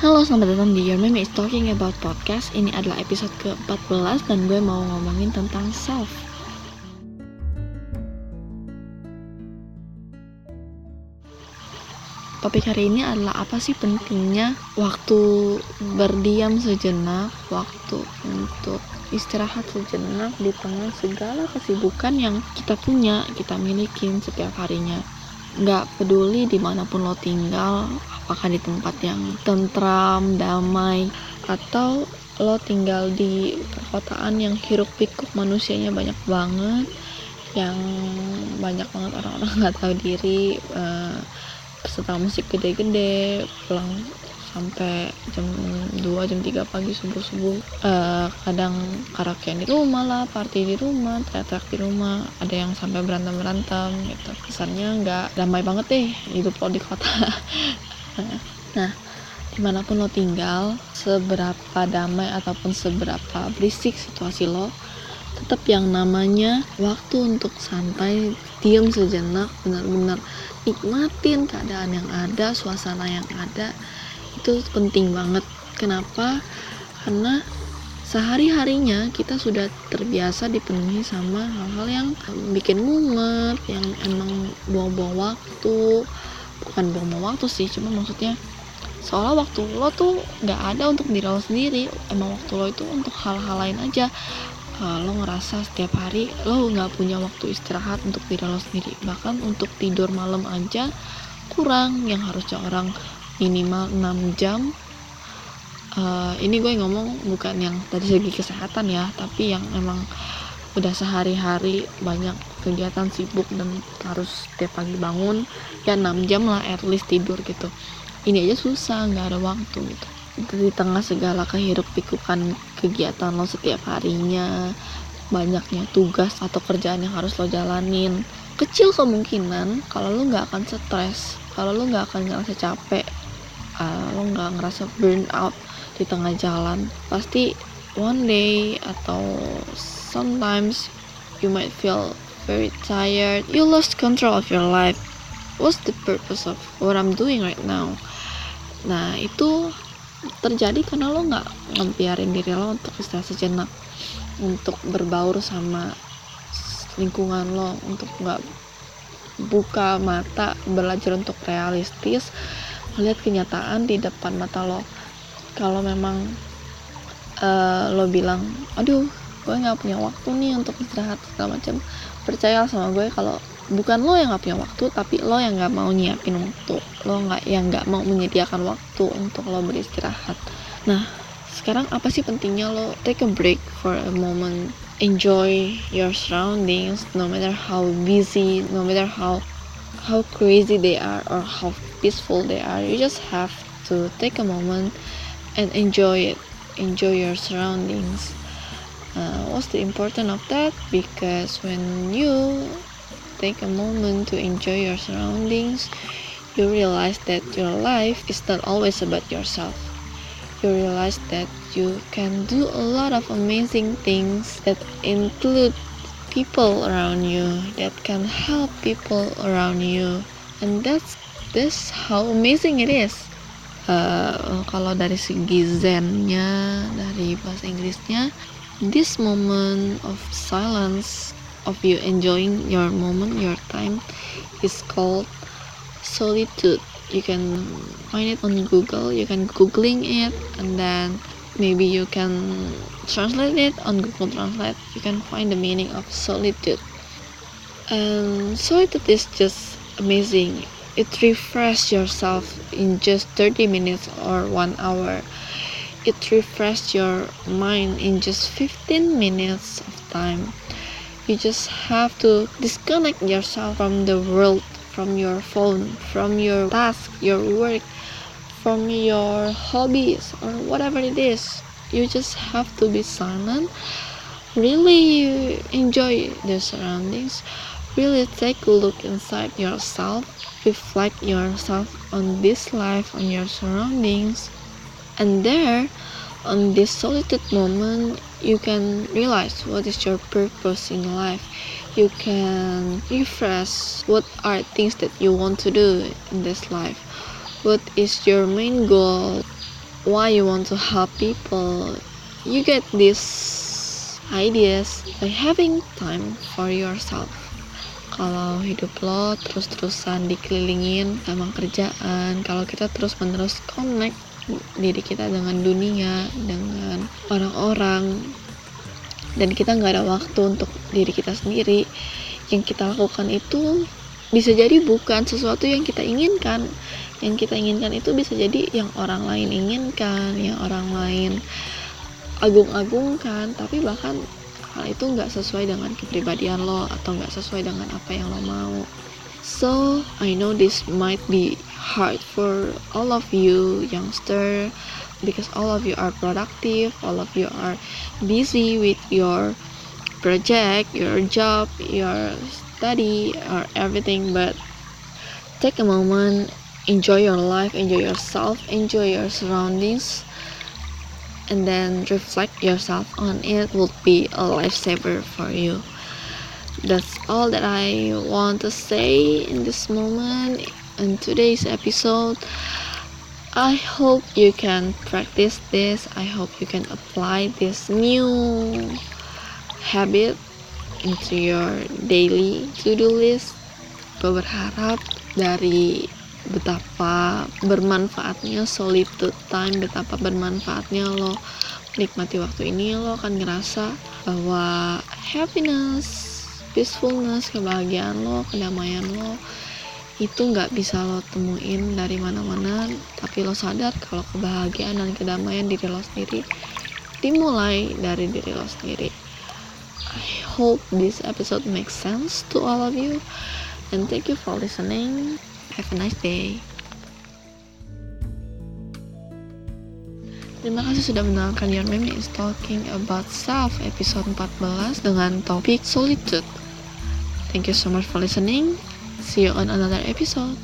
Halo, selamat datang di Your Meme is Talking About Podcast. Ini adalah episode ke-14 dan gue mau ngomongin tentang self. Topik hari ini adalah apa sih pentingnya waktu berdiam sejenak Waktu untuk istirahat sejenak di tengah segala kesibukan yang kita punya, kita milikin setiap harinya Gak peduli di mana pun lo tinggal apakah di tempat yang tentram, damai, atau lo tinggal di perkotaan yang hiruk pikuk manusianya banyak banget yang banyak banget orang-orang nggak tahu diri uh, setelah musik gede-gede pulang sampai jam 2 jam 3 pagi subuh subuh uh, kadang karaoke di rumah lah party di rumah teriak di rumah ada yang sampai berantem berantem gitu. Kesannya nggak damai banget deh hidup lo di kota. Nah di mana pun lo tinggal seberapa damai ataupun seberapa berisik situasi lo tetap yang namanya waktu untuk santai diam sejenak benar-benar nikmatin keadaan yang ada suasana yang ada itu penting banget. Kenapa? Karena sehari-harinya kita sudah terbiasa dipenuhi sama hal-hal yang bikin mumet yang emang buang-buang waktu. Bukan buang waktu sih cuma maksudnya soalnya waktu lo tuh nggak ada untuk diri lo sendiri. Emang waktu lo itu untuk hal-hal lain aja. Uh, lo ngerasa setiap hari lo nggak punya waktu istirahat untuk diri lo sendiri. Bahkan untuk tidur malam aja kurang. Yang harusnya orang minimal 6 jam. Uh, ini gue ngomong bukan yang dari segi kesehatan ya tapi yang emang udah sehari-hari banyak kegiatan sibuk dan harus setiap pagi bangun ya 6 jam lah at least tidur gitu. Ini aja susah nggak ada waktu gitu. Di tengah segala kehirup pikukan kegiatan lo setiap harinya banyaknya tugas atau kerjaan yang harus lo jalanin. Kecil kemungkinan kalau lo nggak akan stres kalau lo nggak akan ngerasa capek uh, lo nggak ngerasa burn out di tengah jalan. Pasti one day atau sometimes you might feel very tired. You lost control of your life. What's the purpose of what I'm doing right now? Nah itu terjadi karena lo nggak ngebiarin diri lo untuk istirahat sejenak untuk berbaur sama lingkungan lo untuk nggak buka mata belajar untuk realistis melihat kenyataan di depan mata lo. Kalau memang uh, lo bilang aduh gue nggak punya waktu nih untuk istirahat segala macam percaya sama gue kalau bukan lo yang nggak punya waktu tapi lo yang nggak mau nyiapin waktu. Lo nggak yang nggak mau menyediakan waktu untuk lo beristirahat. Nah sekarang apa sih pentingnya lo? Take a break for a moment. Enjoy your surroundings no matter how busy no matter how how crazy they are or how peaceful they are you just have to take a moment and enjoy it enjoy your surroundings. Uh, what's the importance of that? Because when you take a moment to enjoy your surroundings you realize that your life is not always about yourself. You realize that you can do a lot of amazing things that include people around you that can help people around you and that's this how amazing it is. Uh, kalau dari segi zennya dari bahasa Inggrisnya this moment of silence of you enjoying your moment your time is called solitude. You can find it on google you can googling it and then maybe you can translate it on google translate. You can find the meaning of solitude. And solitude is just amazing it refreshes yourself in just 30 minutes or one hour. It refreshes your mind in just 15 minutes of time. You just have to disconnect yourself from the world from your phone from your task your work from your hobbies or whatever it is. You just have to be silent. Really enjoy the surroundings really take a look inside yourself reflect yourself on this life on your surroundings and there, on this solitude moment, you can realize what is your purpose in life. You can refresh what are things that you want to do in this life. What is your main goal? why you want to help people you get these ideas by having time for yourself kalau hidup lo terus-terusan dikelilingin sama kerjaan. Kalau kita terus-menerus connect diri kita dengan dunia dengan orang-orang dan kita nggak ada waktu untuk diri kita sendiri yang kita lakukan itu bisa jadi bukan sesuatu yang kita inginkan. Yang kita inginkan itu bisa jadi yang orang lain inginkan yang orang lain agung-agungkan tapi bahkan hal itu nggak sesuai dengan kepribadian lo atau nggak sesuai dengan apa yang lo mau. So I know this might be hard for all of you youngster because all of you are productive all of you are busy with your project your job your study or everything but take a moment enjoy your life enjoy yourself enjoy your surroundings and then reflect yourself on it would be a lifesaver for you. That's all that i want to say in this moment in today's episode. I hope you can practice this. I hope you can apply this new habit into your daily to-do list. Berharap dari betapa bermanfaatnya solitude time betapa bermanfaatnya lo nikmati waktu ini lo akan ngerasa bahwa happiness peacefulness kebahagiaan lo kedamaian lo itu nggak bisa lo temuin dari mana-mana tapi lo sadar kalau kebahagiaan dan kedamaian diri lo sendiri dimulai dari diri lo sendiri I hope this episode makes sense to all of you. And thank you for listening. Have a nice day. Terima kasih sudah mendengarkan Your Meme is Talking About Self episode 14 dengan topik solitude. Thank you so much for listening. See you on another episode.